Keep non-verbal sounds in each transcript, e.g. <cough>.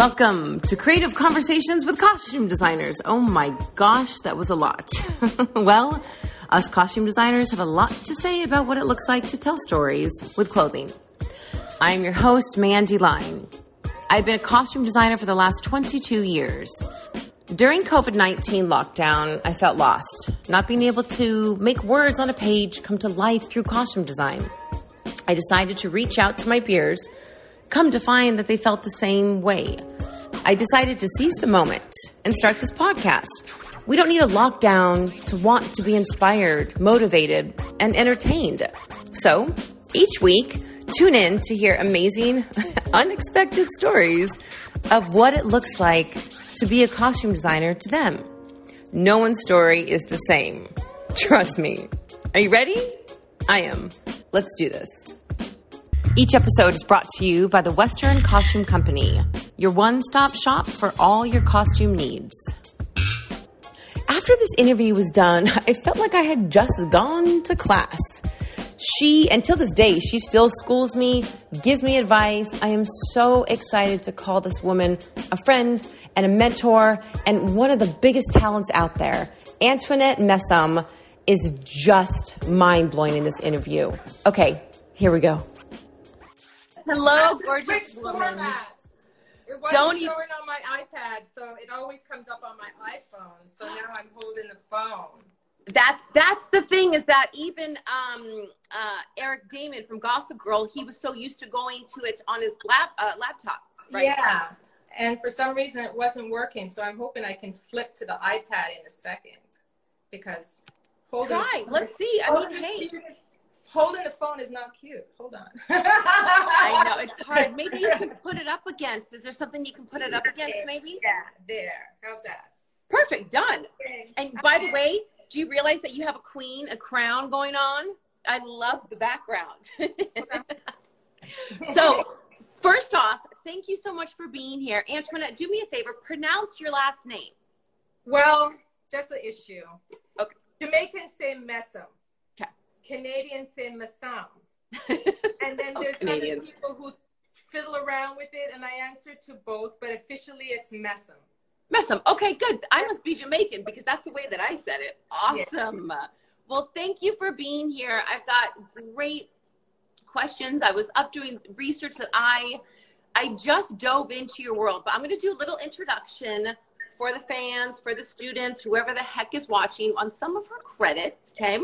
Welcome to Creative Conversations with Costume Designers. Oh my gosh, that was a lot. <laughs> well, us costume designers have a lot to say about what it looks like to tell stories with clothing. I'm your host, Mandi Line. I've been a costume designer for the last 22 years. During COVID 19 lockdown, I felt lost, not being able to make words on a page come to life through costume design. I decided to reach out to my peers come to find that they felt the same way. I decided to seize the moment and start this podcast. We don't need a lockdown to want to be inspired, motivated, and entertained. So each week, tune in to hear amazing, <laughs> unexpected stories of what it looks like to be a costume designer to them. No one's story is the same. Trust me. Are you ready? I am. Let's do this. Each episode is brought to you by the Western Costume Company, your one stop shop for all your costume needs. After this interview was done, <laughs> I felt like I had just gone to class. She, until this day, she still schools me, gives me advice. I am so excited to call this woman a friend and a mentor and one of the biggest talents out there. Antoinette Messam is just mind blowing in this interview. Okay, here we go. Hello, gorgeous woman. It wasn't Don't showing on my iPad, so it always comes up on my iPhone. So now I'm holding the phone. That's that's the thing is that even um, uh, Eric Daman from Gossip Girl, he was so used to going to it on his lap uh, laptop. Right? Yeah, and for some reason it wasn't working. So I'm hoping I can flip to the iPad in a second because holding. Try. Let's see. I mean, hey holding the phone is not cute. Hold on. I know it's <laughs> hard. Maybe you can put it up against. Is there something you can put it up against? Maybe. Yeah, there. How's that? Perfect. Done. And by the way, do you realize that you have a queen, a crown going on? I love the background. <laughs> so, first off, thank you so much for being here. Antoinette, do me a favor, pronounce your last name. Well, that's the issue. Okay. Jamaicans say Messam. Canadians say Massam. <laughs> and then there's other people who fiddle around with it, and I answer to both, but officially it's Messam. Messam. Okay, good. I must be Jamaican because that's the way that I said it. Awesome. Yeah. Well, thank you for being here. I've got great questions. I was up doing research that I I just dove into your world, but I'm going to do a little introduction for the fans, for the students, whoever the heck is watching on some of her credits, okay?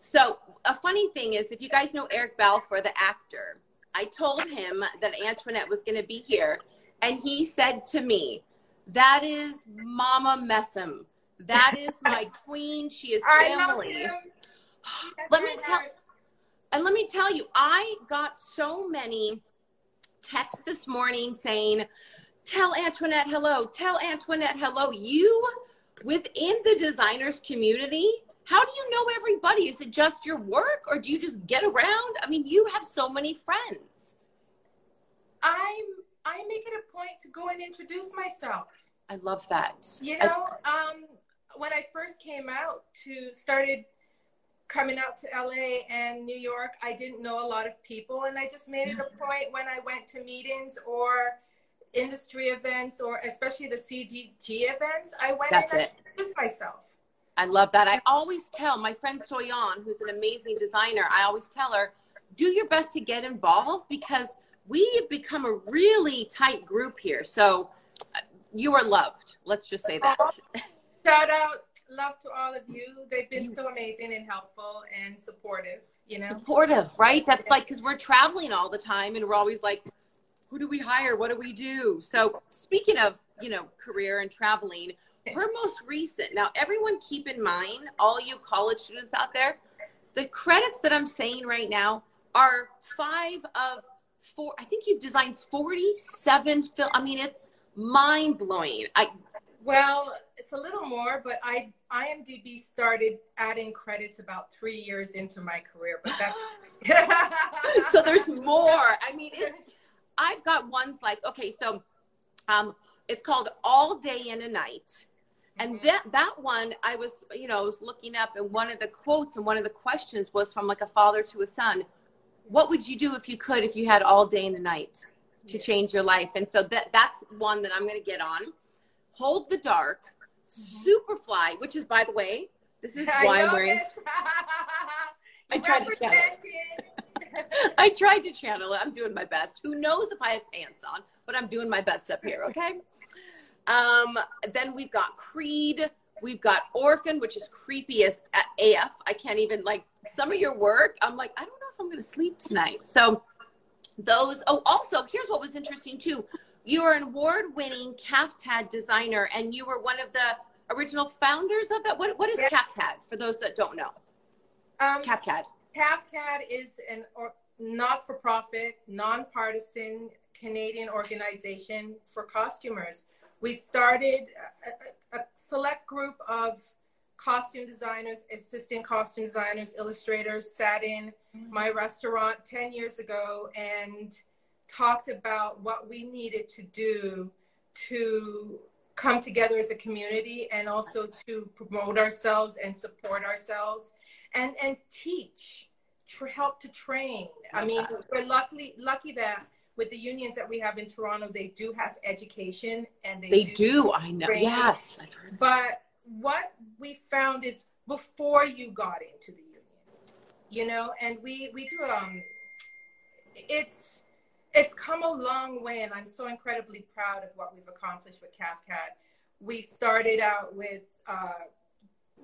So a funny thing is, if you guys know Eric Balfour, the actor, I told him that Antoinette was going to be here, and he said to me, "That is Mama Messam. That is my <laughs> queen. She is family." <sighs> let me tell, and let me tell you, I got so many texts this morning saying, "Tell Antoinette hello. Tell Antoinette hello." You within the designers community how do you know everybody? Is it just your work or do you just get around? I mean, you have so many friends. I'm I make it a point to go and introduce myself. I love that. You know, I, um, when I first came out to started coming out to LA and New York, I didn't know a lot of people and I just made it a point when I went to meetings or industry events or especially the CDG events, I went That's and I introduced myself. I love that. I always tell my friend Soyan, who's an amazing designer, I always tell her, do your best to get involved because we have become a really tight group here. So uh, you are loved. Let's just say that. <laughs> Shout out, love to all of you. They've been so amazing and helpful and supportive. You know, supportive, right? That's like because we're traveling all the time, and we're always like, who do we hire? What do we do? So speaking of you know career and traveling, her most recent, now everyone keep in mind, all you college students out there, the credits that I'm saying right now are five of four. I think you've designed 47 film. I mean, it's mind blowing. I well, it's a little more, but I IMDb started adding credits about three years into my career, but that's <laughs> so there's more. I mean, it's I've got ones like okay, so um, it's called All Day and a Night and that that one i was you know i was looking up and one of the quotes and one of the questions was from like a father to a son what would you do if you could if you had all day and the night to change your life. And so that that's one that I'm going to get on. Hold the dark, mm-hmm. Superfly, which is by the way, this is <laughs> why I'm wearing. <laughs> I tried to channel. <laughs> I tried to channel it. I'm doing my best. Who knows if I have pants on, but I'm doing my best up here. Okay. Um, then we've got Creed. We've got Orphan, which is creepy as AF. I can't even like some of your work. I'm like, I don't know if I'm going to sleep tonight. So those. Oh, also, here's what was interesting too. You are an award-winning CAFCAD designer, and you were one of the original founders of that. What What is yeah. For those that don't know, um, CAFCAD. CAFCAD is an or, not-for-profit, nonpartisan Canadian organization for costumers. We started a, a, select group of costume designers, assistant costume designers, illustrators sat in mm-hmm. my restaurant 10 years ago and talked about what we needed to do to come together as a community and also to promote ourselves and support ourselves and and teach help to train i mean we're lucky lucky that with the unions that we have in toronto they do have education and they, they do, do i know training. yes but what we found is before you got into the union, you know, and we we do um, it's it's come a long way, and I'm so incredibly proud of what we've accomplished with CAFCAD. We started out with uh,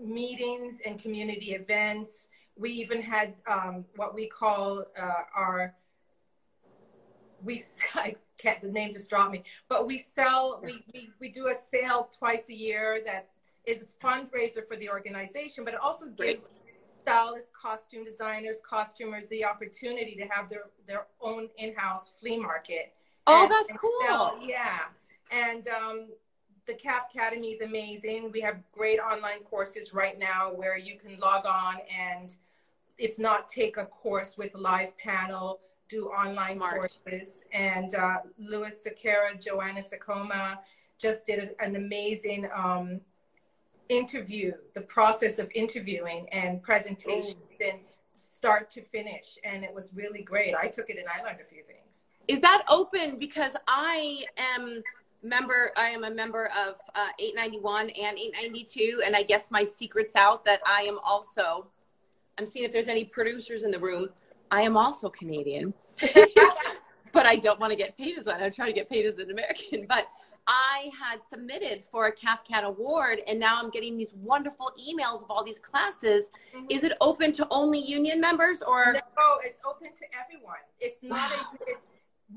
meetings and community events. We even had um, what we call uh, our we <laughs> I can't the name just dropped me, but we sell we, we we do a sale twice a year that is a fundraiser for the organization, but it also gives stylists, costume designers, costumers the opportunity to have their, their own in-house flea market. Oh, and, that's and cool. Sell, yeah. And um, the CAF Academy is amazing. We have great online courses right now where you can log on and if not take a course with live panel, do online Smart. courses. And uh, Louis Sakara, Joanna Sakoma just did an amazing um, interview, the process of interviewing and presentations and start to finish. And it was really great. I took it and I learned a few things. Is that open? Because I am member i am a member of uh, 891 and 892 and i guess my secret's out that i am also i'm seeing if there's any producers in the room i am also canadian <laughs> but i don't want to get paid as one i'm trying to get paid as an american <laughs> but I had submitted for a CAFCAD award and now I'm getting these wonderful emails of all these classes. Mm-hmm. Is it open to only union members or? No, it's open to everyone. It's not wow. a,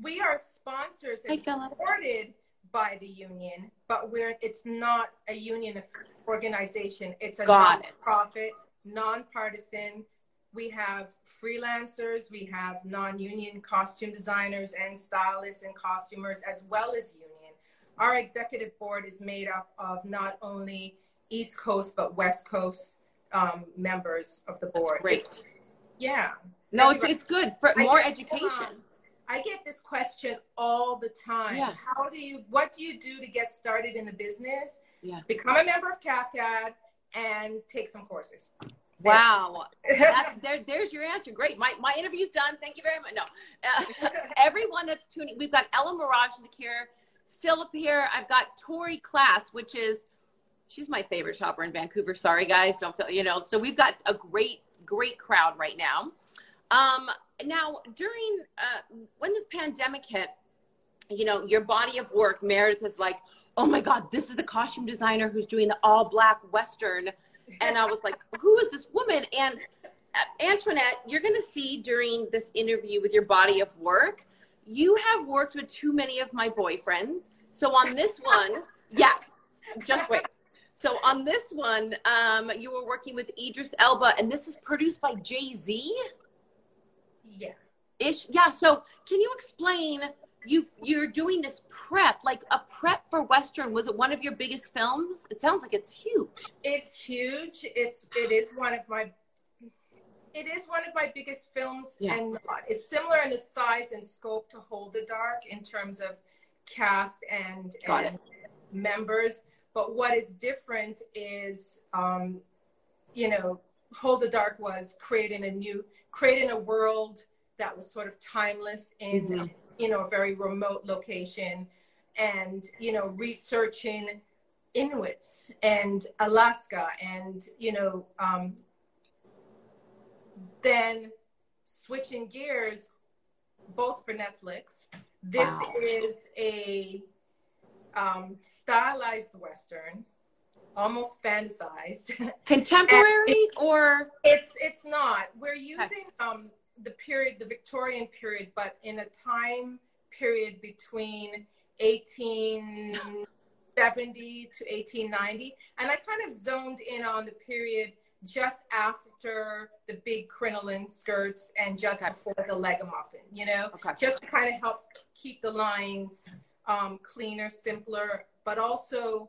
we are sponsors and supported by the union, but we're, it's not a union organization. It's a Got non-profit, it. nonpartisan. We have freelancers, we have non-union costume designers and stylists and costumers, as well as union our executive board is made up of not only East Coast but West Coast um, members of the board. That's great. It's, yeah. No, it's, it's good for I more get, education. Um, I get this question all the time. Yeah. How do you, what do you do to get started in the business? Yeah. Become a member of CAFCAD and take some courses. Wow. <laughs> there, there's your answer. Great. My, my interview's done. Thank you very much. No, uh, <laughs> everyone that's tuning, we've got Ellen Mirojnick here. Philip here. I've got Tori Class, which is she's my favorite shopper in Vancouver. Sorry guys, don't feel you know. So we've got a great, great crowd right now. Um, now during uh, when this pandemic hit, you know, your body of work, Meredith is like, oh my God, this is the costume designer who's doing the all black Western. And I was like, who is this woman? And uh, Antoinette, you're going to see during this interview with your body of work you have worked with too many of my boyfriends. So on this one, <laughs> yeah, just wait. So on this one, um, you were working with Idris Elba, and this is produced by Jay Z. Yeah. Ish. Yeah. So can you explain? You you're doing this prep, like a prep for Western. Was it one of your biggest films? It sounds like it's huge. It's huge. It's it is one of my it is one of my biggest films yeah. and it's similar in the size and scope to Hold the Dark in terms of cast and, and members. But what is different is, um, you know, Hold the Dark was creating a new, creating a world that was sort of timeless in mm-hmm. You know, a very remote location and, you know, researching Inuits and Alaska and, you know, um, then switching gears both for Netflix. This wow. is a um, stylized Western, almost fantasized. <laughs> Contemporary it, or it's it's not. We're using um, the period, the Victorian period, but in a time period between 1870 to 1890, and I kind of zoned in on the period just after the big crinoline skirts and just before the leg-o'-mutton, you know, okay. just to kind of help keep the lines um, cleaner, simpler, but also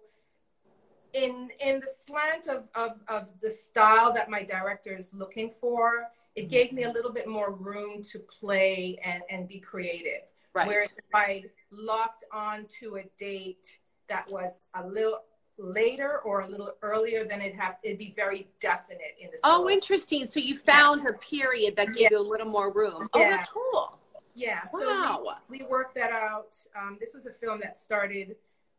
in in the slant of, of, of the style that my director is looking for, it gave me a little bit more room to play and, and be creative. Right. Whereas if I locked on to a date that was a little later or a little earlier, than it'd have it'd be very definite in the. Oh, interesting. So you found yeah. a period that gave yeah. you a little more room. Oh, that's cool. Yeah. Wow. So we, we worked that out. Um, this was a film that started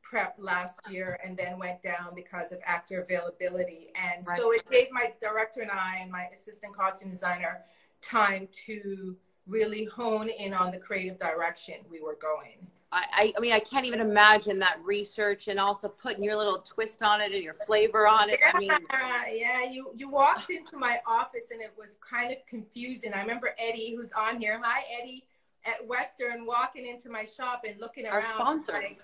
prep last year and then went down because of actor availability. And right. so it gave my director and I and my assistant costume designer time to really hone in on the creative direction we were going. I, I, mean, I can't even imagine that research and also putting your little twist on it and your flavor on it. Yeah, I mean, <laughs> yeah. You you walked into my office and it was kind of confusing. I remember Eddie, who's on here. Hi, Eddie, at Western, walking into my shop and looking around. Our sponsor. Like,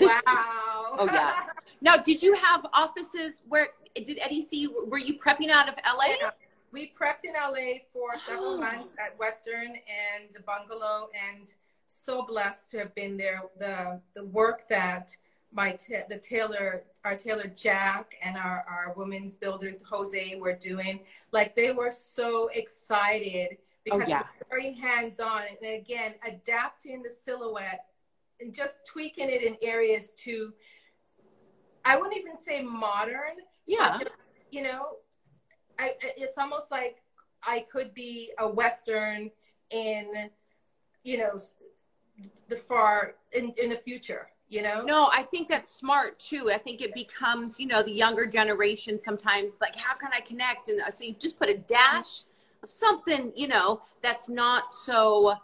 wow. oh yeah. <laughs> Now, did you have offices where did Eddie see? Were you prepping out of LA? Yeah. We prepped in LA for several oh. months at Western and the bungalow and so blessed to have been there. The the work that my ta- the tailor, our tailor Jack, and our our women's builder Jose were doing, like they were so excited oh, because oh, yeah. very hands on, and again adapting the silhouette and just tweaking it in areas to. I wouldn't even say modern. Yeah. Just, you know, I, it's almost like I could be a Western in, you know, the far in, in the future you know no i think that's smart too i think it becomes you know the younger generation sometimes like how can i connect and uh, so you just put a dash of something you know that's not so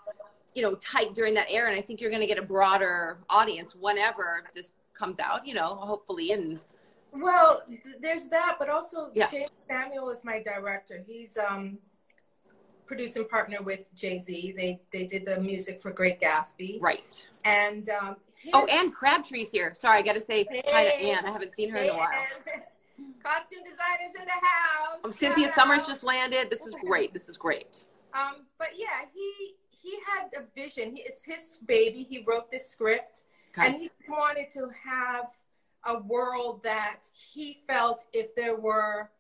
you know tight during that era and i think you're going to get a broader audience whenever this comes out you know hopefully and well there's that but also yeah. Jeymes Samuel is my director he's um producing partner with Jay Z. They they did the music for Great Gatsby. Right. And um, his, oh, and Crabtree's here. Sorry, I got to say hey, hi to Anne. I haven't seen her hey, in a while. <laughs> Costume designers in the house. Oh, Cynthia Summers just landed. This is great. This is great. Um, but yeah, he he had a vision. He, it's his baby. He wrote this script, okay. and he wanted to have a world that he felt if there were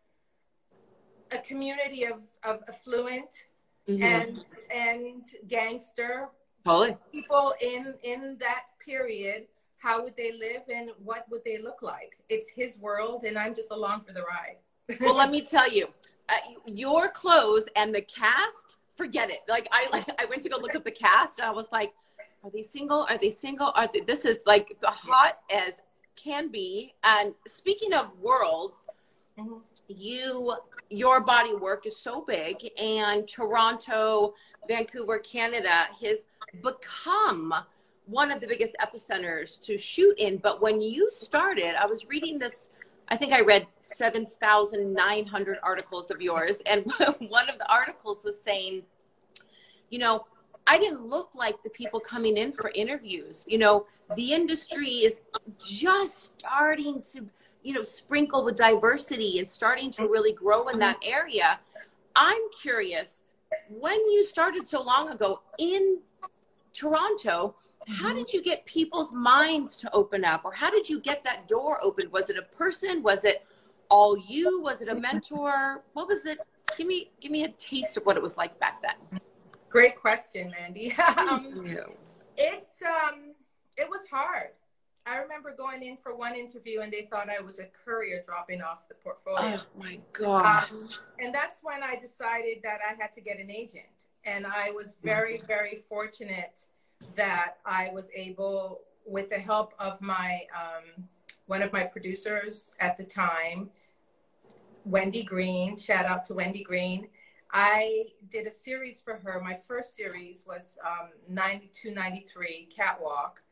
a community of, of affluent mm-hmm. and and gangster totally. people in in that period how would they live and what would they look like it's his world and i'm just along for the ride well let me tell you uh, your clothes and the cast forget it. Like i like i went to go look up the cast and i was like are they single? Are they single? Are they this is like the hot as can be. And speaking of worlds mm-hmm. you your body work is so big and Toronto, Vancouver, Canada has become one of the biggest epicenters to shoot in. But when you started, I was reading this, I think I read 7,900 articles of yours. And <laughs> one of the articles was saying, you know, I didn't look like the people coming in for interviews. You know, the industry is just starting to you know, sprinkle with diversity and starting to really grow in that area. I'm curious, when you started so long ago in Toronto, how mm-hmm. did you get people's minds to open up or how did you get that door open? Was it a person? Was it all you? Was it a <laughs> mentor? What was it? Give me give me a taste of what it was like back then. Great question, Mandi. <laughs> um, it's um it was hard. I remember going in for one interview and they thought I was a courier dropping off the portfolio. Oh my god! Um, and that's when I decided that I had to get an agent. And I was very, very fortunate that I was able, with the help of my um, one of my producers at the time, Wendy Green. Shout out to Wendy Green. I did a series for her. My first series was um, 92, 93, Catwalk.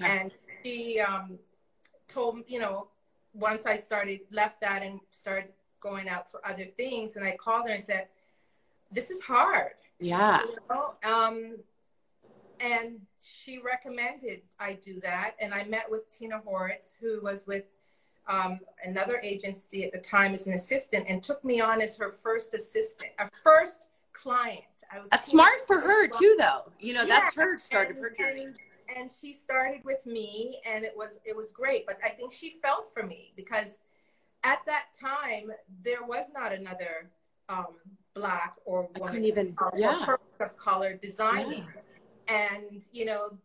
And she um, told me, you know, once I started, left that and started going out for other things, and I called her and said, This is hard. Yeah. You know? um, and she recommended I do that. And I met with Tina Horitz, who was with um, another agency at the time as an assistant and took me on as her first assistant, a first client. I was that's smart for her too, though. You know, yeah. that's her start and, of her journey. And, and she started with me, and it was it was great. But I think she felt for me because at that time there was not another um, black or woman I couldn't even yeah. person of color designing, yeah. And you know,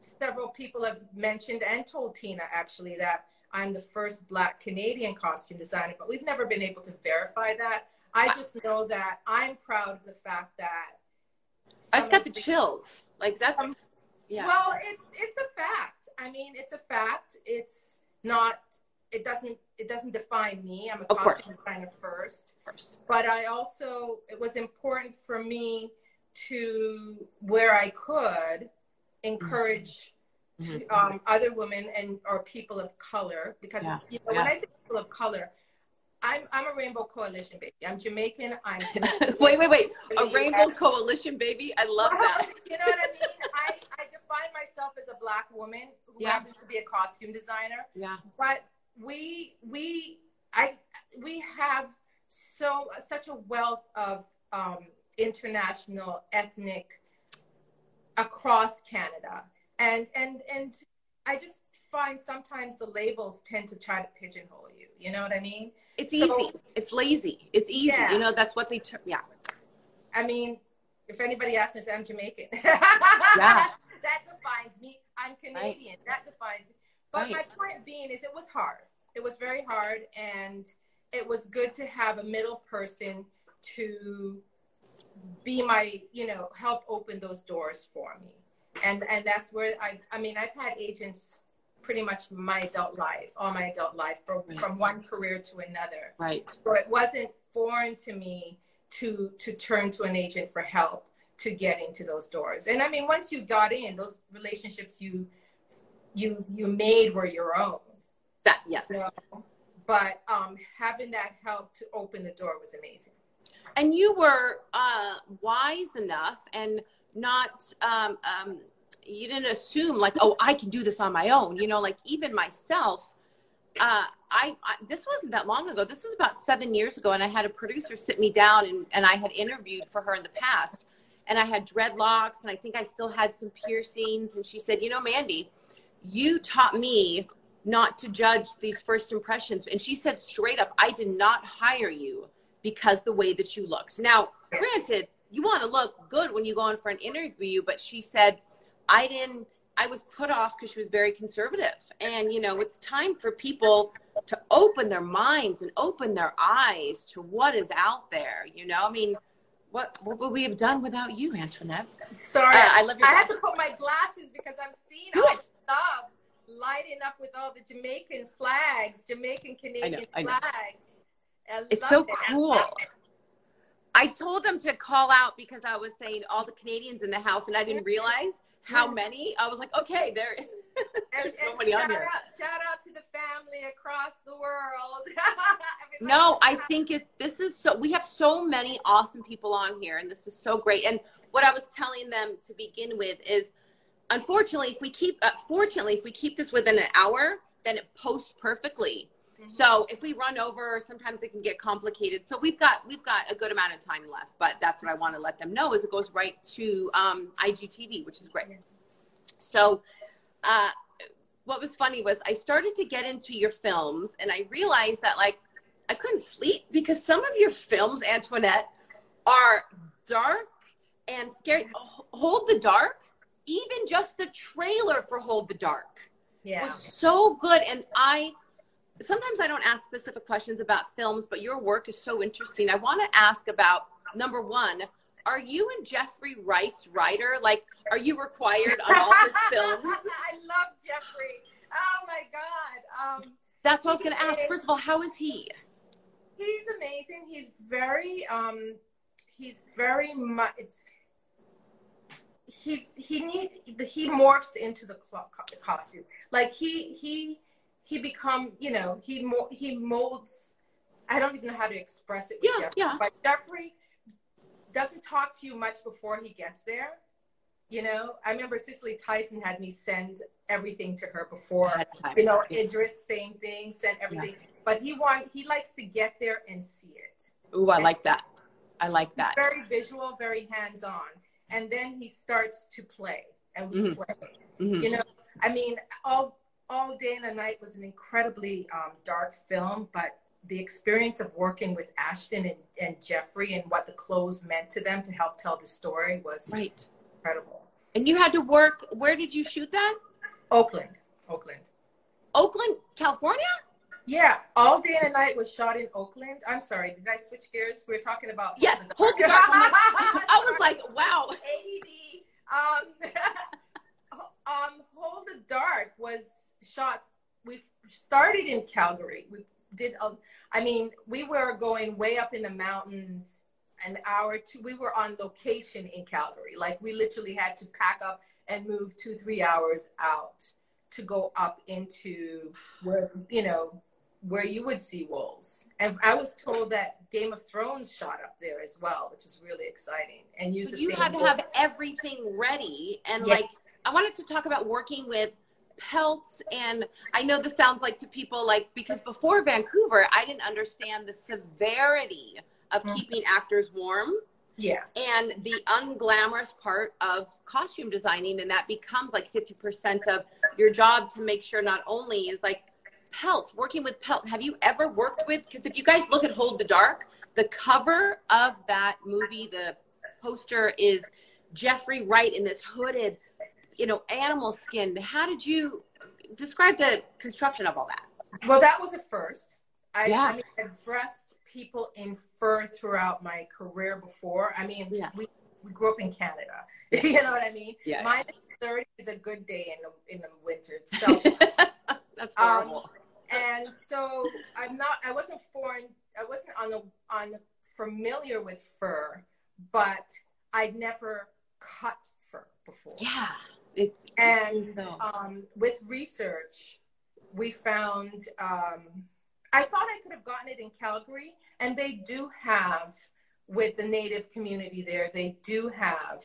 several people have mentioned and told Tina actually that I'm the first Black Canadian costume designer, but we've never been able to verify that. I just know that I'm proud of the fact that. I just got the chills. Like that's. Some, yeah. Well, it's it's a fact. I mean, it's a fact. It's not. It doesn't. It doesn't define me. I'm a of costume course. designer first. Course. But I also. It was important for me to where I could encourage mm-hmm. um, other women and or people of color because yeah. you know, yeah. when I say people of color, I'm I'm a rainbow coalition baby. I'm Jamaican. I'm <laughs> wait wait wait a rainbow coalition baby. I love that. you know what I mean? I I define myself as a black woman who yeah. happens to be a costume designer. Yeah. But we we I we have so such a wealth of um, international ethnic across Canada and and and I just find sometimes the labels tend to try to pigeonhole you. You know what I mean? It's so, easy. It's lazy. It's easy. Yeah. You know, that's what they. Ter- yeah. I mean, if anybody asks me, I'm Jamaican. <laughs> yeah. that defines me. I'm Canadian. Right. That defines me. But right. my point being is, it was hard. It was very hard, and it was good to have a middle person to be my, you know, help open those doors for me and and that's where I I mean I've had agents pretty much my adult life, all my adult life, from right. from one career to another. Right. So it wasn't foreign to me to to turn to an agent for help to get into those doors. And I mean, once you got in, those relationships you you you made were your own. That yes. So, but um, having that help to open the door was amazing. And you were uh, wise enough and not um, um, you didn't assume like oh i can do this on my own you know like even myself uh, I, I, this wasn't that long ago. This was about seven years ago and i had a producer sit me down and, and i had interviewed for her in the past and i had dreadlocks and i think i still had some piercings and she said you know mandy you taught me not to judge these first impressions. And she said straight up i did not hire you because the way that you looked now granted you want to look good when you go in for an interview. But she said, I didn't, I was put off because she was very conservative. And, you know, it's time for people to open their minds and open their eyes to what is out there. You know, I mean, what, what would we have done without you, Antoinette? Sorry. Uh, I love your I have to put my glasses because I'm seeing Do all it. stuff lighting up with all the Jamaican flags, Jamaican Canadian I know, flags. I it's so it. cool. I told them to call out because I was saying all the Canadians in the house, and I didn't realize how many. I was like, okay, there is. <laughs> There's so many on here. Out, shout out to the family across the world. <laughs> no, I think it. This is so. We have so many awesome people on here, and this is so great. And what I was telling them to begin with is, unfortunately, if we keep, uh, fortunately, if we keep this within an hour, then it posts perfectly. So if we run over, sometimes it can get complicated. So we've got we've got a good amount of time left, but that's what I want to let them know is it goes right to um, IGTV, which is great. So uh, what was funny was I started to get into your films, and I realized that like I couldn't sleep because some of your films, Antoinette, are dark and scary. Hold the Dark, even just the trailer for Hold the Dark yeah. was so good, and I sometimes I don't ask specific questions about films, but your work is so interesting. I want to ask about number one, are you and Jeffrey Wright's writer? Like, are you required on all his <laughs> films? I love Jeffrey. Oh my God. Um, That's what I was going to ask. First of all, how is he? He's amazing. He's very, um, he's very much, it's, he's, he needs, he morphs into the costume. Like he, he, he become, you know, he, he molds, I don't even know how to express it with yeah, Jeffrey, yeah. but Jeffrey doesn't talk to you much before he gets there. You know, I remember Cicely Tyson had me send everything to her before. You know, Idris, same thing, sent everything. Yeah. But he want he likes to get there and see it. Ooh, I and like that. I like that. very visual, very hands on. And then he starts to play and we mm-hmm. play. Mm-hmm. You know, I mean, all all day and the night was an incredibly um, dark film, but the experience of working with Ashton and, and Jeffrey and what the clothes meant to them to help tell the story was right. incredible. And you had to work. Where did you shoot that? Oakland. Oakland. Oakland, California. Yeah, all day and night was shot in Oakland. I'm sorry, did I switch gears? We are talking about yes. Hold the dark. I was like, wow. Um, <laughs> um, Hold the Dark was shot. We started in Calgary. We did. A, I mean, we were going way up in the mountains an hour to. We were on location in Calgary. Like we literally had to pack up and move two, three hours out to go up into where you know where you would see wolves. And I was told that Game of Thrones shot up there as well, which was really exciting. And use you had to have everything ready. And yeah. like, I wanted to talk about working with pelts. And I know this sounds like to people like because before Vancouver, I didn't understand the severity of mm-hmm. keeping actors warm. Yeah. And the unglamorous part of costume designing, and that becomes like 50% of your job to make sure not only is like Pelt, working with Pelt. Have you ever worked with? Because if you guys look at Hold the Dark, the cover of that movie, the poster is Jeffrey Wright in this hooded, you know, animal skin. How did you describe the construction of all that? Well, that was a first. I, yeah. I mean, I've dressed people in fur throughout my career before. I mean, yeah. we, we grew up in Canada. <laughs> you know what I mean? Yeah. Minus 30 is a good day in the, in the winter. So, <laughs> That's horrible. Um, and so I'm not. I wasn't foreign. I wasn't on the on familiar with fur, but I'd never cut fur before. Yeah, it's and so. um, with research, we found. Um, I thought I could have gotten it in Calgary, and they do have with the native community there. They do have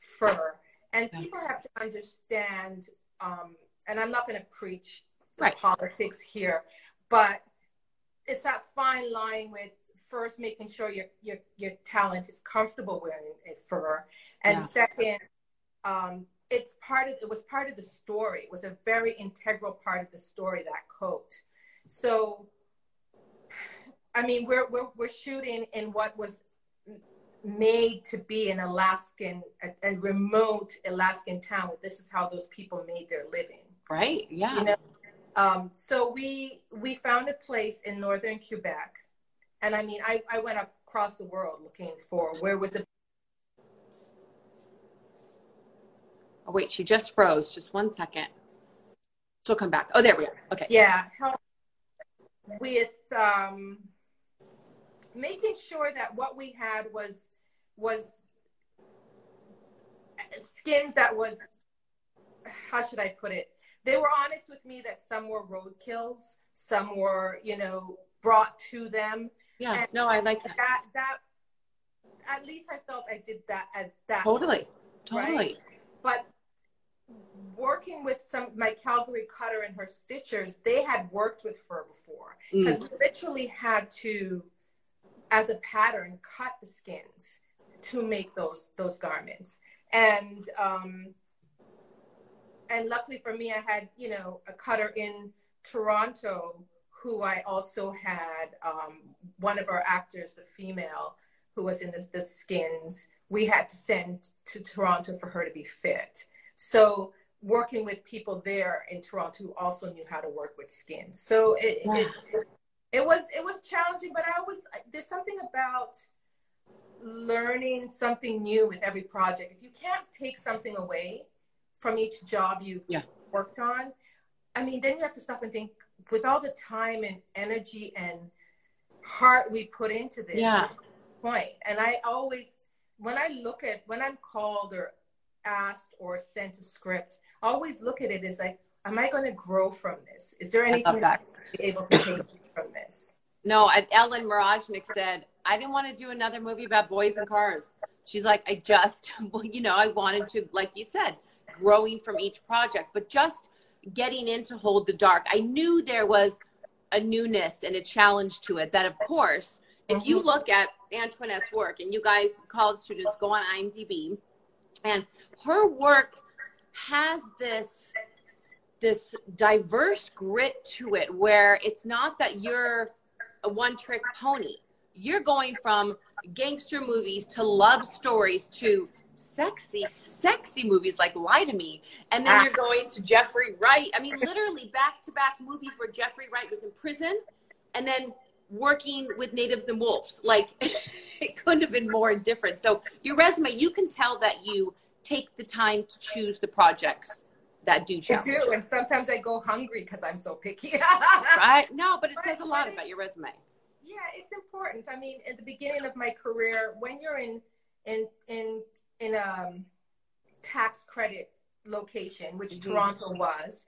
fur, and people have to understand. Um, and I'm not going to preach right. politics here. But it's that fine line with first making sure your your your talent is comfortable wearing it fur, and yeah. second, um, it's part of it was part of the story. It was a very integral part of the story that coat. So, I mean, we're we're we're shooting in what was made to be an Alaskan, a, a remote Alaskan town. This is how those people made their living. Right. Yeah. You know, um, so we we found a place in northern Quebec, and I mean, I, I went across the world looking for where was it. Oh wait, she just froze. Just one second. She'll come back. Oh, there we are. Okay. Yeah, help with um, making sure that what we had was was skins that was how should I put it they were honest with me that some were roadkills, some were, you know, brought to them. Yeah, and no, I like that. that. That at least I felt I did that as that. Totally, totally. Right? But working with some my Calgary cutter and her stitchers, they had worked with fur before because mm. we literally had to, as a pattern, cut the skins to make those those garments. And um, and luckily for me, I had, you know, a cutter in Toronto who I also had um, one of our actors, the female, who was in this, the skins. We had to send to Toronto for her to be fit. So working with people there in Toronto who also knew how to work with skin. So it, it, it, it was it was challenging, but I was there's something about learning something new with every project. If you can't take something away from each job you've yeah. worked on, I mean, then you have to stop and think with all the time and energy and heart we put into this. Yeah. Point. And I always, when I look at, when I'm called or asked or sent a script, I always look at it as like, am I going to grow from this? Is there anything that I be able to take from this? No, Ellen Mirojnick said, I didn't want to do another movie about boys and cars. She's like, I just, <laughs> well, you know, I wanted to, like you said, growing from each project, but just getting into Hold the Dark. I knew there was a newness and a challenge to it that, of course, if you mm-hmm. look at Antoinette's work and you guys, college students, go on IMDb, and her work has this this diverse grit to it where it's not that you're a one trick pony you're going from gangster movies to love stories to sexy, sexy movies like Lie to Me. And then you're going to Jeffrey Wright. I mean, literally back to back movies where Jeffrey Wright was in prison and then working with natives and wolves. Like, <laughs> it couldn't have been more different. So, your resume, you can tell that you take the time to choose the projects that do challenge. I do, and sometimes I go hungry because I'm so picky. right? No, but it <laughs> says a lot about your resume yeah, it's important. I mean, at the beginning of my career, when you're in in in in a um, tax credit location, which mm-hmm. Toronto was,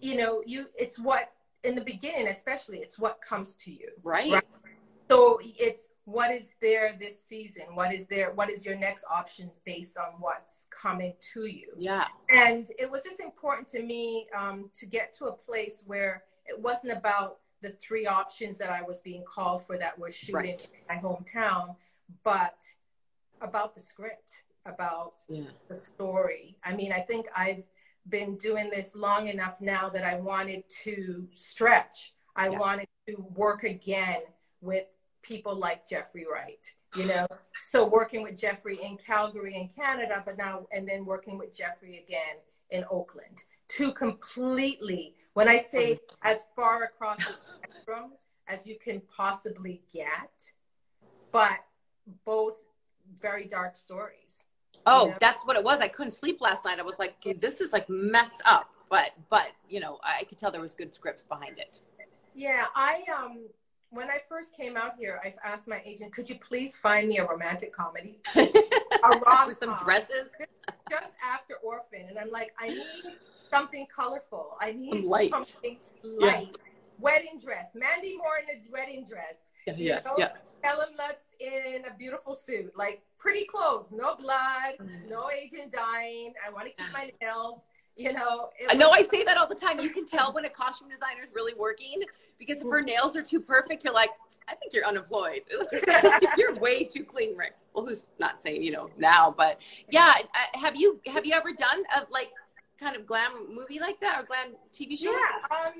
you know, you it's what in the beginning, especially, it's what comes to you, right? right? So it's what is there this season? What is there? What is your next options based on what's coming to you? Yeah. And it was just important to me um, to get to a place where it wasn't about the three options that I was being called for that were shooting right. in my hometown, but about the script, about yeah. the story. I mean, I think I've been doing this long enough now that I wanted to stretch. I yeah. wanted to work again with people like Jeffrey Wright, you know. so working with Jeffrey in Calgary in Canada, but now and then working with Jeffrey again in Oakland. Two completely when I say as far across the spectrum as you can possibly get, but both very dark stories. Oh, you know? that's what it was. I couldn't sleep last night. I was like, this is like messed up. But but you know, I could tell there was good scripts behind it. Yeah, I um when I first came out here, I asked my agent, could you please find me a romantic comedy? <laughs> a rom with some dresses. Just after Orphan. And I'm like, I need something colorful. I need light. something light. Yeah. Wedding dress. Mandy Moore in a wedding dress. Yeah, yeah, know? yeah. Kellan Lutz in a beautiful suit. Like pretty clothes. No blood. Mm. No agent dying. I want to keep my nails. You know. I know I say that all the time. You can tell when a costume designer is really working because if her nails are too perfect, you're like, I think you're unemployed. <laughs> you're way too clean, Rick. Well, who's not saying you know now, but yeah. Have you have you ever done a like kind of glam movie like that or glam TV show? Yeah. Um,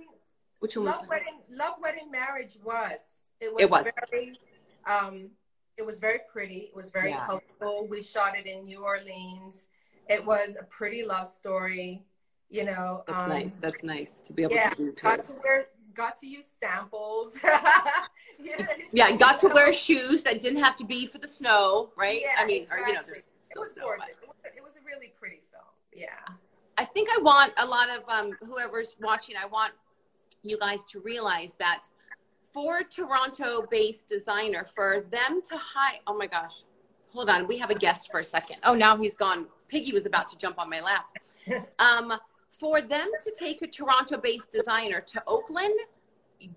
Which one Love was Wedding, Love Wedding Marriage was. It was, it was. very um, it was very pretty. It was very yeah. colorful. We shot it in New Orleans. It was a pretty love story. You know, that's um, nice. That's nice to be able yeah, to do. Too. Got to wear, got to use samples. yeah, <laughs> yeah, got to wear shoes that didn't have to be for the snow, right? Yeah, I mean, exactly. or you know, there's it was snow, gorgeous. But... It was a really pretty film. Yeah. I think I want a lot of um, whoever's watching, I want you guys to realize that for Toronto based designer, for them to hire, oh my gosh, hold on, we have a guest for a second. Oh, now he's gone. Piggy was about to jump on my lap. <laughs> Um, for them to take a Toronto based designer to Oakland,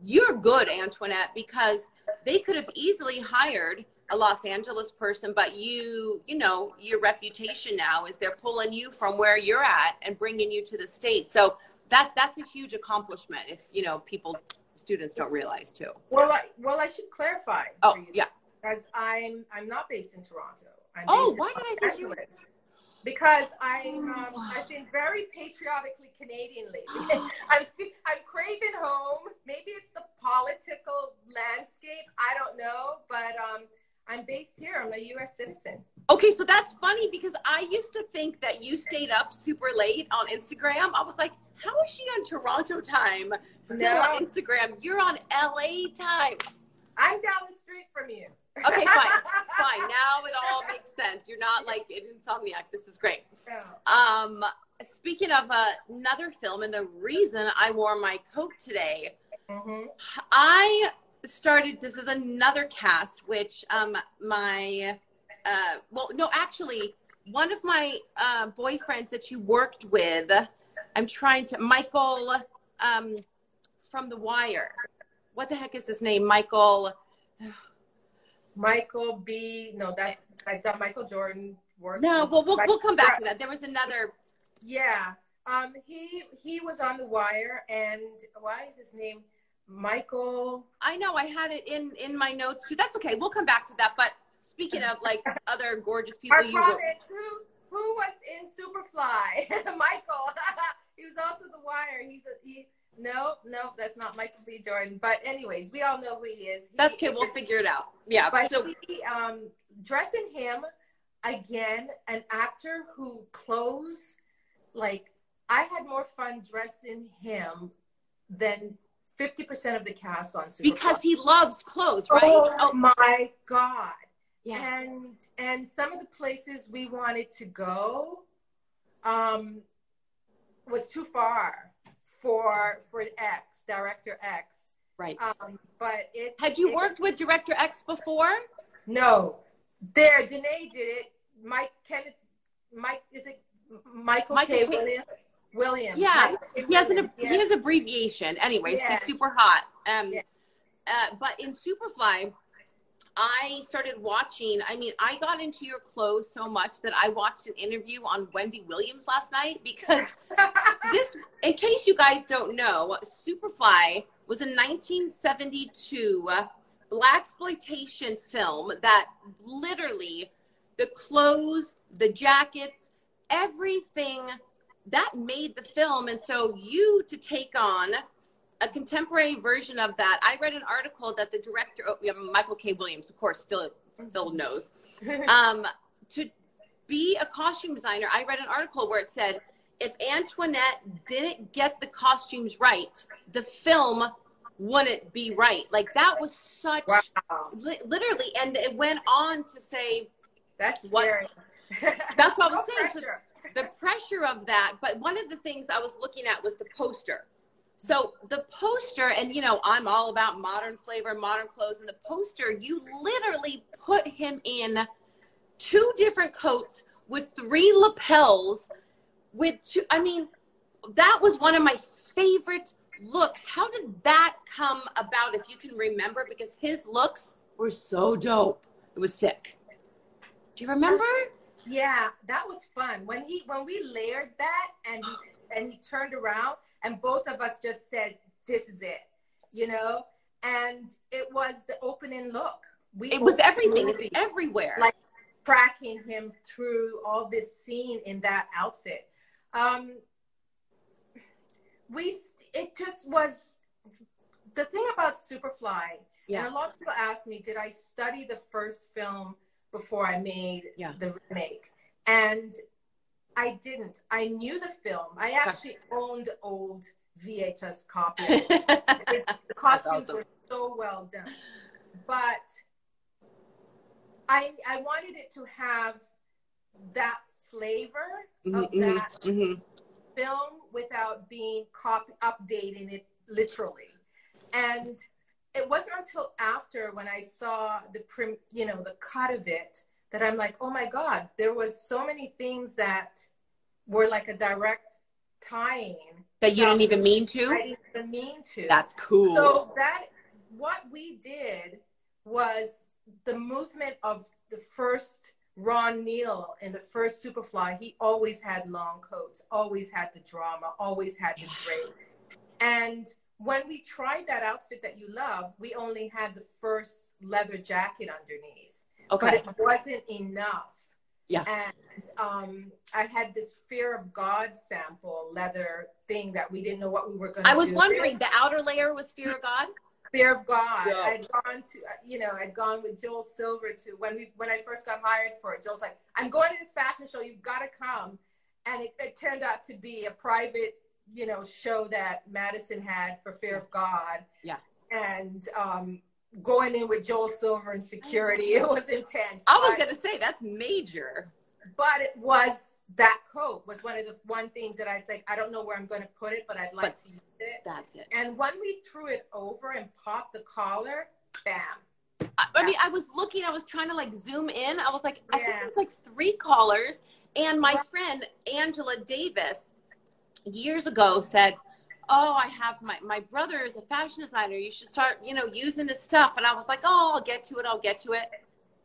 you're good, Antoinette, because they could have easily hired a Los Angeles person, but you, you know, your reputation now is they're pulling you from where you're at and bringing you to the States. So that, that's a huge accomplishment if, you know, people, students don't realize too. Well, I, well, I should clarify. Oh, yeah. Because I'm, I'm not based in Toronto. I'm oh, why did I think you because I'm um, I've been very patriotically Canadian lately. <laughs> I'm I'm craving home. Maybe it's the political landscape. I don't know, but um, I'm based here. I'm a U.S. citizen. Okay, so that's funny because I used to think that you stayed up super late on Instagram. I was like, how is she on Toronto time still no. on Instagram? You're on LA time. I'm down the street from you. Okay, fine, <laughs> fine. Now it all makes sense. You're not like an insomniac. This is great. No. Um, speaking of uh, another film, and the reason I wore my coat today, Mhm. I started. This is another cast, which um, my uh, well, no, actually, one of my uh, boyfriends that you worked with. I'm trying to Michael um, from The Wire. What the heck is his name? Michael. Michael B. No, that's I've done Michael Jordan work. No, well, we'll we'll come back to that. There was another. Yeah. Um, he he was on the wire, and why is his name Michael? I know I had it in in my notes too. That's okay. We'll come back to that. But speaking of like other gorgeous people, Our you province, who who was in Superfly? <laughs> Michael. <laughs> he was also the wire. He's a he. No, no, that's not Michael B. Jordan. But anyways, we all know who he is. He that's okay. We'll figure it out. Yeah. But So he, um, dressing him again, an actor who clothes like I had more fun dressing him than fifty percent of the cast on Superfly. because he loves clothes, right? oh, my god! yeah. And and some of the places we wanted to go, um, was too far for for X director X. Right. Um, but it Had you it- worked with Director X before? No, there. Danae did it. Mike Kenneth. Mike is it Michael, Michael K. K. Williams? Williams. Yeah, K. He has an he has abbreviation. Anyways, he's super hot. Um, uh, but in Superfly, I started watching. I mean, I got into your clothes so much that I watched an interview on Wendy Williams last night because <laughs> this, in case you guys don't know, Superfly was a 1972 blaxploitation film that literally the clothes, the jackets, everything that made the film. And so you to take on a contemporary version of that. I read an article that the director, oh, yeah, Michael K. Williams, of course, Phil, Phil knows, <laughs> um, to be a costume designer, I read an article where it said if Antoinette didn't get the costumes right, the film wouldn't be right. Like that was such wow, li- literally, and it went on to say that's What- scary. <laughs> That's what I was saying. The pressure of that. But one of the things I was looking at was the poster. So the poster, and you know, I'm all about modern flavor, modern clothes, and the poster, you literally put him in two different coats with three lapels. With two, I mean, that was one of my favorite looks. How did that come about, if you can remember? Because his looks were so dope. It was sick. Do you remember? Yeah, that was fun. When he when we layered that and he and he turned around and both of us just said, "This is it," you know. And it was the opening look. We It was everything. It's everywhere. Like- tracking him through all this scene in that outfit. Um, we it just was the thing about Superfly. Yeah. And a lot of people ask me, did I study the first film before I made Yeah. the remake? And I didn't. I knew the film. I actually <laughs> owned old VHS copies. <laughs> It- the costumes awesome. were so well done, but I I wanted it to have that flavor of Mhm, mhm, that mhm. film without being copy updating it literally, and it wasn't until after when I saw the prim, you know, the cut of it that I'm like, oh my god, there was so many things that were like a direct tie-in. That you didn't even mean to. I didn't even mean to. That's cool. So that what we did was the movement of the first Ron O'Neal in the first Superfly. He always had long coats, always had the drama, always had the drape. And when we tried that outfit that you love, we only had the first leather jacket underneath, but it wasn't enough. Yeah. And um, I had this fear of God sample leather thing that we didn't know what we were going to do. I was wondering, the outer layer was fear of God? fear of God. Yeah. I'd gone to, you know, I'd gone with Joel Silver to when we when I first got hired for it. Joel's like, I'm going to this fashion show. You've got to come, and it, it turned out to be a private, you know, show that Madison had for Fear of God. Yeah. And um, going in with Joel Silver and security. It was intense. I was but- gonna say that's major. but it was that coat was one of the one things that I said I don't know where I'm going to put it, but I'd like But- to use it. That's it. And when we threw it over and popped the collar, bam! I, I mean, I was looking, I was trying to like zoom in. I was like, I think Yeah. it was like three collars. And my Wow. friend Angela Davis years ago said, Oh, I have my, my brother is a fashion designer. You should start, you know, using his stuff. And I was like, Oh, I'll get to it. I'll get to it.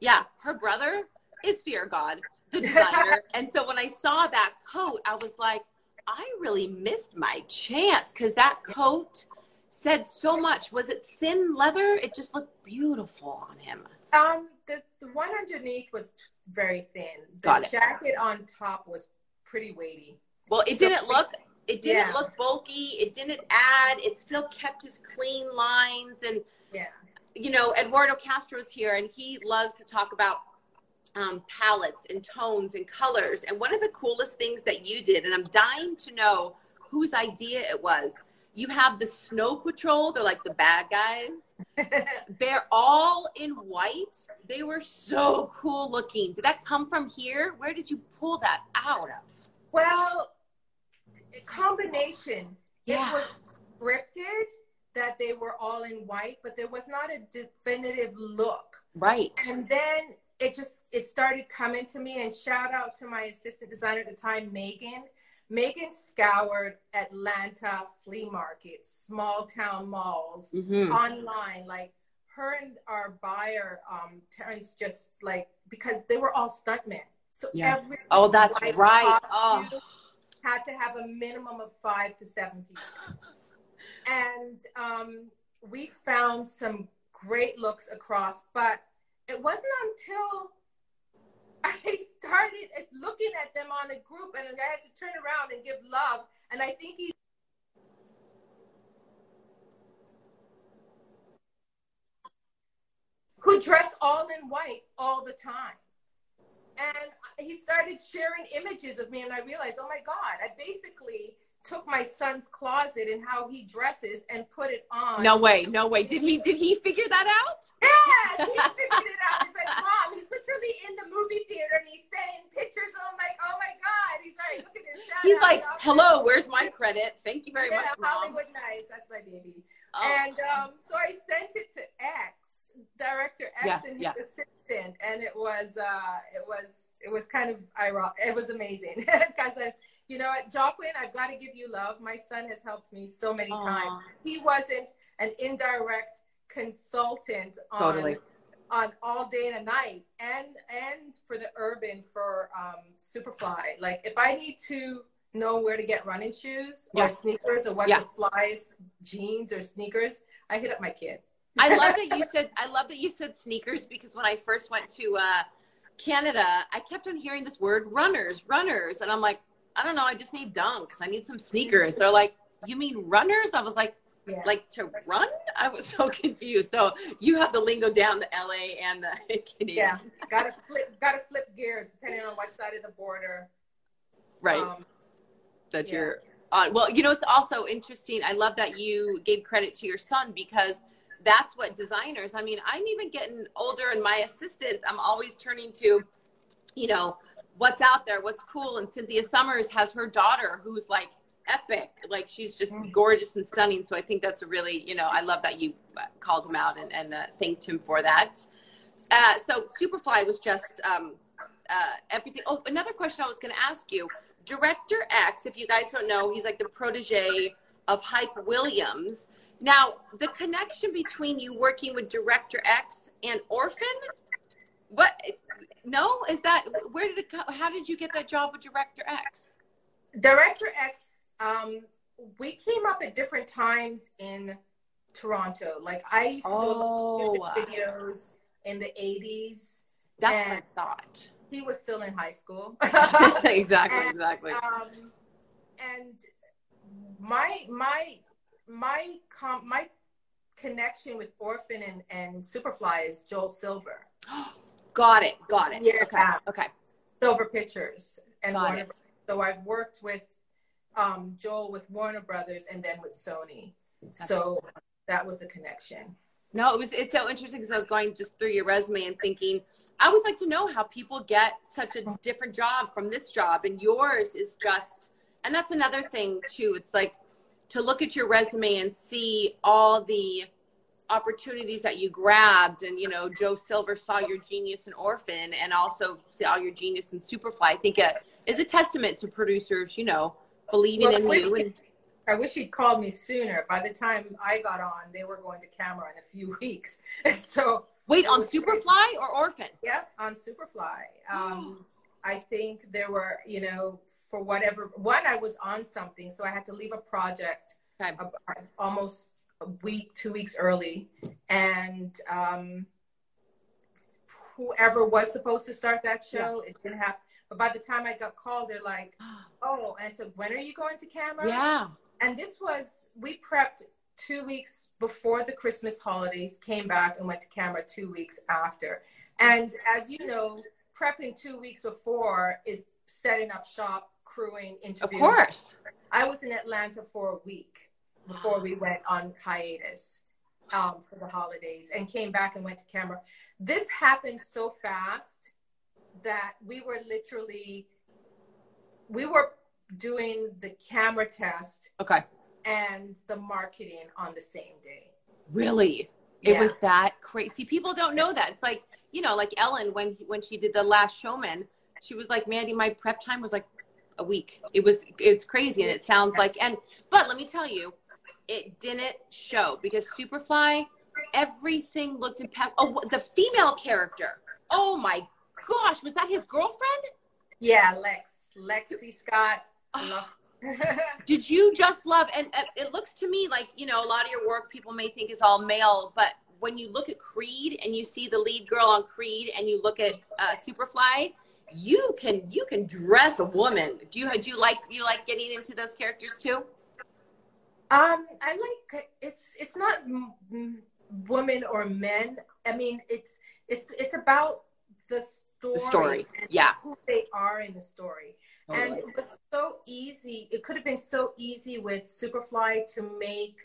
Yeah. Her brother is Fear God, the designer. <laughs> and so when I saw that coat, I was like, I really missed my chance because that coat said so much. Was it thin leather? It just looked beautiful on him. Um, the the one underneath was very thin. The Got it. jacket on top was pretty weighty. Well, it So- didn't look it didn't Yeah. look bulky. It didn't add. It still kept his clean lines and Yeah. you know, Eduardo Castro's here and he loves to talk about um, palettes and tones and colors. And one of the coolest things that you did, and I'm dying to know whose idea it was. You have the Snow Patrol. They're like the bad guys. <laughs> They're all in white. They were so cool looking. Did that come from here? Where did you pull that out of? well, combination. Yeah. It was scripted that they were all in white, but there was not a definitive look. Right. And then it just it started coming to me and shout out to my assistant designer at the time, Megan. Megan scoured Atlanta flea markets, small town malls, Mm-hmm. online. Like her and our buyer, um, Terrence, just like because they were all stuntmen. So Yeah. every Oh, that's right. costume Oh. Had to have a minimum of five to seven pieces. And um, we found some great looks across, but it wasn't until <laughs> I started looking at them on a group and I had to turn around and give love. And I think he who dress all in white all the time. And he started sharing images of me, and I realized, oh my God, I basically took my son's closet and how he dresses and put it on. No way, no way. Did he did he figure that out? Yes, he <laughs> figured it out. He's like, Mom, he's literally in the movie theater and he's sending pictures. And I'm like, oh my God. He's like, look at. Shout He's like. "Hello, where's my credit? Thank you very yeah, much, mom." Hollywood Nice. That's my baby. Oh. And um, so I sent it to X, director X, Yeah, and his yeah. assistant, and it was uh, it was it was kind of ironic. It was amazing <laughs> because you know, what, Joaquin, I've got to give you love. My son has helped me so many Aw. times. He wasn't an indirect consultant on Totally. on all day and a night, and and for the urban for um, Superfly. Like if I need to know where to get running shoes or sneakers or what Yeah. to fly jeans or sneakers, I hit up my kid. I love that you said I love that you said sneakers because when I first went to uh, Canada, I kept on hearing this word runners, runners, and I'm like, I don't know, I just need dunks. I need some sneakers. They're like, you mean runners? I was like, Yeah. like to run? I was so confused. So you have the lingo down the LA and the <laughs> Canadian. yeah, gotta flip, gotta flip gears depending on what side of the border. Right. Um, that yeah. you're on. Well, you know, it's also interesting. I love that you gave credit to your son because that's what designers, I mean, I'm even getting older and my assistant, I'm always turning to, you know, what's out there, what's cool. And Cynthia Summers has her daughter who's like epic. Like she's just Mm. gorgeous and stunning. So I think that's a really, you know, I love that you called him out and, and uh, thanked him for that. Uh, so Superfly was just um, uh, everything. Oh, another question I was going to ask you. Director X, if you guys don't know, he's like the protege of Hype Williams. Now, the connection between you working with Director X and Orphan, what? No, is that where did it? co- How did you get that job with Director X? Director X, um, we came up at different times in Toronto. Like I used to do Oh, music videos in the 80s. that's what I thought. He was still in high school. <laughs> <laughs> exactly, And, exactly. um, and my my my com- my connection with Orphan and, and Superfly is Joel Silver, <gasps> got it, got it. Yeah. Okay, okay, Silver Pictures, and got Warner. it. So I've worked with um, Joel with Warner Brothers and then with Sony. That's so that was the connection. No, it was it's so interesting because I was going just through your resume and thinking I always like to know how people get such a different job from this job and yours is just and that's another thing too. It's like to look at your resume and see all the opportunities that you grabbed and you know joel silver saw your genius in orphan and also saw all your genius in superfly i think it is a testament to producers you know believing well, in you and I wish he'd called me sooner. By the time I got on, they were going to camera in a few <laughs> weeks. <laughs> so wait, on Superfly crazy. or Orphan? Yeah, on Superfly. Um, I think there were, you know, for whatever one, I was on something, so I had to leave a project okay. almost a week, two weeks early, and um, whoever was supposed to start that show, yeah. it didn't happen. But by the time I got called, they're like, <gasps> "Oh," and I said, "When are you going to camera?" Yeah and this was we prepped two weeks before the Christmas holidays, came back and went to camera two weeks after. And as you know, prepping two weeks before is setting up shop, crewing. Of course. I was in Atlanta for a week before we went on hiatus um, for the holidays and came back and went to camera. This happened so fast that we were literally, we were doing the camera test. Okay. And the marketing on the same day. Really? Yeah. It was that crazy. People don't know that. It's like, you know, like Ellen when when she did the last showman, she was like, Mandi, my prep time was like a week. It was it's crazy and it sounds like and but let me tell you, it didn't show because Superfly, everything looked impeccable. Oh, the female character. Oh my gosh, was that his girlfriend? Yeah, Lex. Lexi Scott <laughs> Did you just love? And it looks to me like you know a lot of your work people may think is all male, but when you look at Creed and you see the lead girl on Creed, and you look at uh, Superfly, you can you can dress a woman. Do you do you like do you like getting into those characters too? Um, I like it's it's not m- women or men. I mean, it's it's it's about the story, the story. yeah, who they are in the story. Oh, and it was so easy. It could have been so easy with Superfly to make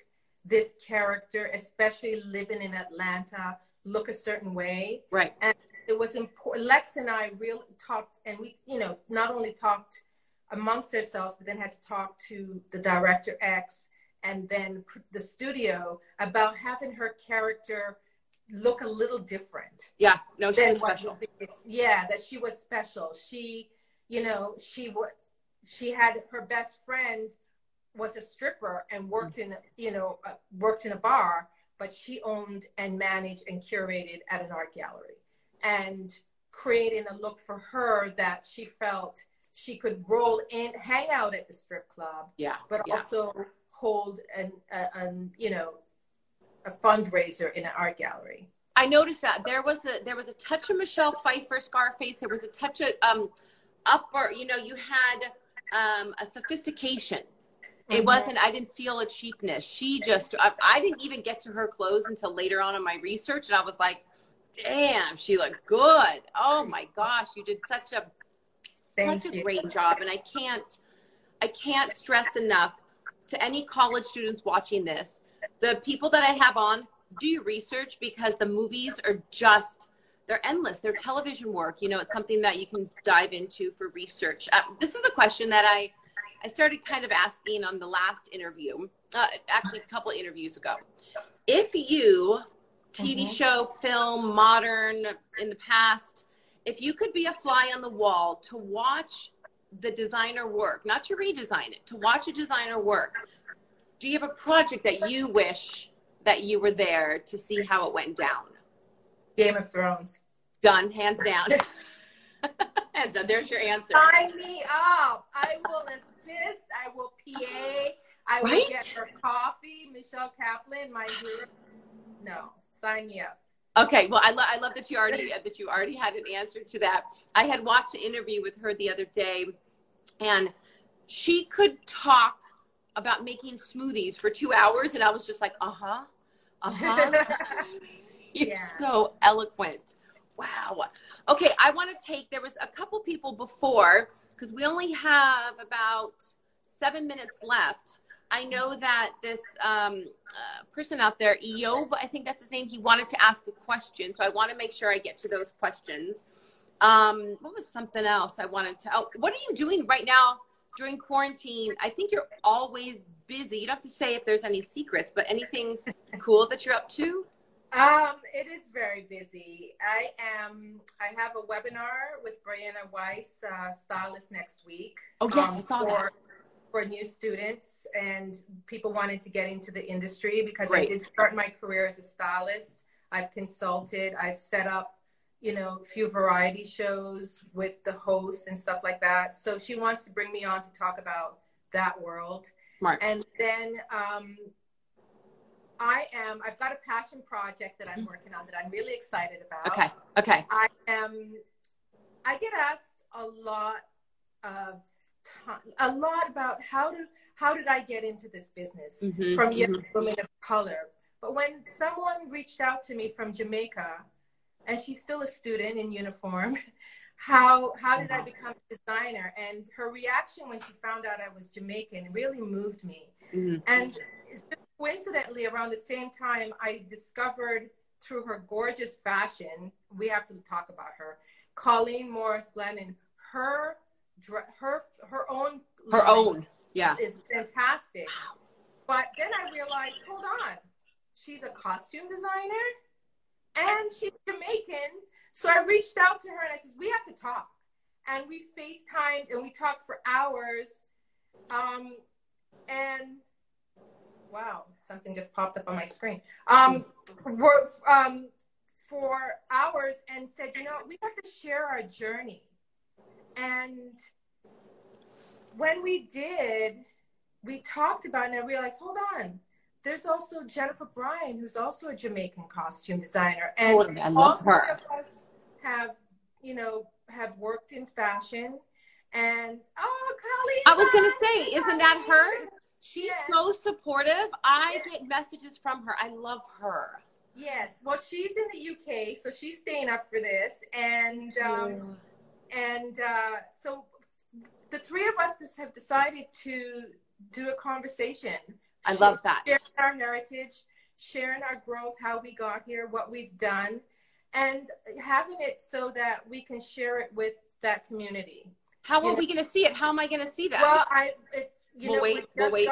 this character, especially living in Atlanta, look a certain way. Right. And it was important. Lex and I really talked, and we, you know, not only talked amongst ourselves, but then had to talk to the director X and then the studio about having her character look a little different. Yeah, no, she was special. Yeah, that she was special. She you know, she would, she had her best friend was a stripper and worked in, you know, uh, worked in a bar, but she owned and managed and curated at an art gallery and creating a look for her that she felt she could roll in, hang out at the strip club, yeah, but yeah. also hold an, an, you know, a fundraiser in an art gallery. I noticed that there was a there was a touch of Michelle Pfeiffer Scarface. There was a touch of um, upper, you know, you had um, a sophistication. It mm-hmm. wasn't, I didn't feel a cheapness. She just, I, I, didn't even get to her clothes until later on in my research. And I was like, damn, she looked good. Oh my gosh, you did such a, Thank such you. a great job. And I can't, I can't stress enough to any college students watching this. The people that I have on, do your research because the movies are just they're endless. They're television work. You know, it's something that you can dive into for research. Uh, this is a question that I, I started kind of asking on the last interview, uh, actually a couple interviews ago. If you, TV mm-hmm. show, film, modern, in the past, if you could be a fly on the wall to watch the designer work, not to redesign it, to watch a designer work, do you have a project that you wish that you were there to see how it went down? Game of Thrones. Done, hands down. <laughs> hands down. There's your answer. Sign me up. I will assist. I will PA. I will right? get her coffee. Michele Clapton, my hero. No, sign me up. Okay, well, I, lo- I love that you already <laughs> that you already had an answer to that. I had watched an interview with her the other day, and she could talk about making smoothies for two hours, and I was just like, uh huh, uh huh. <laughs> You're yeah. so eloquent. Wow. Okay, I want to take, there was a couple people before, because we only have about seven minutes left. I know that this um, uh, person out there, Eob, I think that's his name, he wanted to ask a question. So I want to make sure I get to those questions. Um, what was something else I wanted to? Oh, what are you doing right now during quarantine? I think you're always busy. You don't have to say if there's any secrets, but anything cool that you're up to? Um, it is very busy. I am. I have a webinar with Brianna Weiss, uh, stylist, next week. Oh yes, um, I saw for, that. For new students and people wanted to get into the industry because Great. I did start my career as a stylist. I've consulted. I've set up, you know, a few variety shows with the host and stuff like that. So she wants to bring me on to talk about that world. Smart. And then um, I am, I've got a passion project that I'm working on that I'm really excited about. Okay. Okay. I am, I get asked a lot of time, a lot about how to, how did I get into this business Mhm, from young mhm. women of color? But when someone reached out to me from Jamaica, and she's still a student in uniform, <laughs> how how did I become a designer? And her reaction when she found out I was Jamaican really moved me. Mhm. And coincidentally, around the same time, I discovered through her gorgeous fashion, we have to talk about her, Colleen Morris Glennon, her her her own Her own. Yeah. is fantastic. But then I realized, hold on, she's a costume designer and she's Jamaican. So I reached out to her and I said, we have to talk. And we FaceTimed and we talked for hours. Um, and wow, something just popped up on my screen. Um, we're, um, for hours and said, you know, we have to share our journey. And when we did, we talked about it and I realized, hold on, there's also Jennifer Bryan, who's also a Jamaican costume designer. And Oh, I love all her. of us have, you know, have worked in fashion. And oh, Colleen. I was gonna Bryan, say, isn't that her? She's Yes. so supportive. I get messages from her. I love her. Yes. Well, she's in the UK, so she's staying up for this. And um, and uh, so the three of us just have decided to do a conversation. I love that. Sharing our heritage, sharing our growth, how we got here, what we've done, and having it so that we can share it with that community. How You are know- we going to see it? How am I going to see that? Well, I it's you We'll know wait, we we'll wait.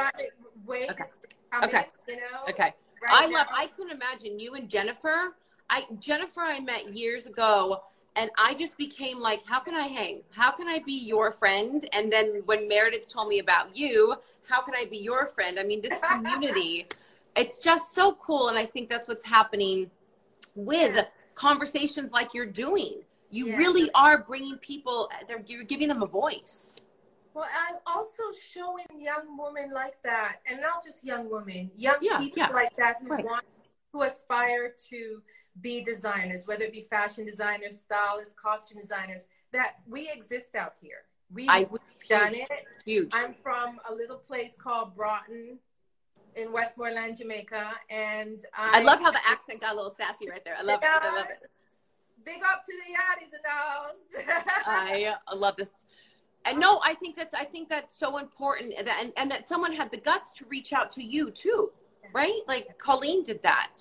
Wait, Okay. coming, Okay. You know. okay. right I love. I couldn't imagine you and Jennifer. I Jennifer, I met years ago, and I just became like, how can I hang? How can I be your friend? And then when Meredith told me about you, how can I be your friend? I mean, this <laughs> community, it's just so cool, and I think that's what's happening with Yeah. conversations like you're doing. You Yeah. really are bringing people. They're, you're giving them a voice. Well, I'm also showing young women like that, and not just young women, young Yeah, people like that who Right. want, who aspire to be designers, whether it be fashion designers, stylists, costume designers. That we exist out here. We, I- we've done huge. it. Huge. I'm from a little place called Broughton in Westmoreland, Jamaica, and I love how the accent got a little sassy right there. I love it. I love it. Big up to the yachties in the. I love this. And no, I think that's I think that's so important and, and and that someone had the guts to reach out to you too, right? Like Colleen did that.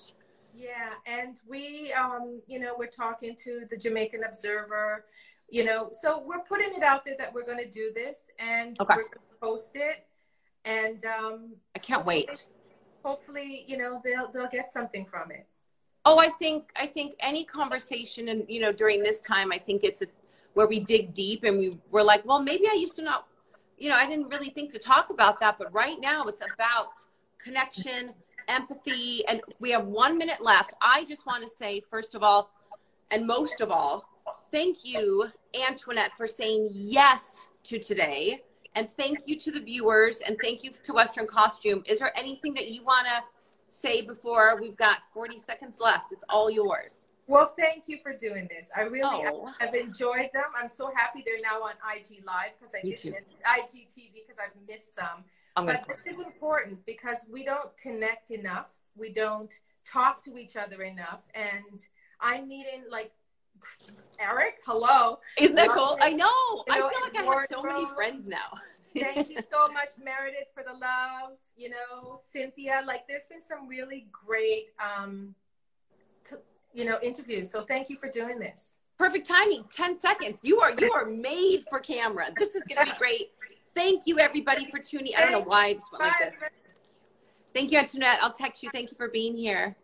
Yeah, and we, um, you know, we're talking to the Jamaican Observer, you know, so we're putting it out there that we're going to do this, and Okay. we're going to post it, and um, I can't wait. hopefully, you know, they'll they'll get something from it. Oh, I think I think any conversation and you know during this time, I think it's a, where we dig deep and we we're like, well, maybe I used to not, you know, I didn't really think to talk about that, but right now it's about connection, empathy, and we have one minute left. I just want to say, first of all, and most of all, thank you, Antoinette, for saying yes to today. And thank you to the viewers and thank you to Western Costume. Is there anything that you want to say before we've got 40 seconds left? It's all yours. Well, thank you for doing this. I really Oh. have enjoyed them. I'm so happy they're now on IG Live because I Me did too. miss IGTV because I've missed some. I'm But this is important because we don't connect enough. We don't talk to each other enough. And I'm meeting like Eric. Hello. Isn't that cool? I know. You I feel like I have so many friends now. Thank you so <laughs> much, Meredith, for the love. You know, Cynthia. Like, there's been some really great, um, t- you know, interviews. So thank you for doing this. Perfect timing. Ten seconds. You are you are made for camera. This is going to be great. Thank you, everybody, for tuning. I don't know why I just went like this. Thank you, Antoinette. I'll text you. Thank you for being here.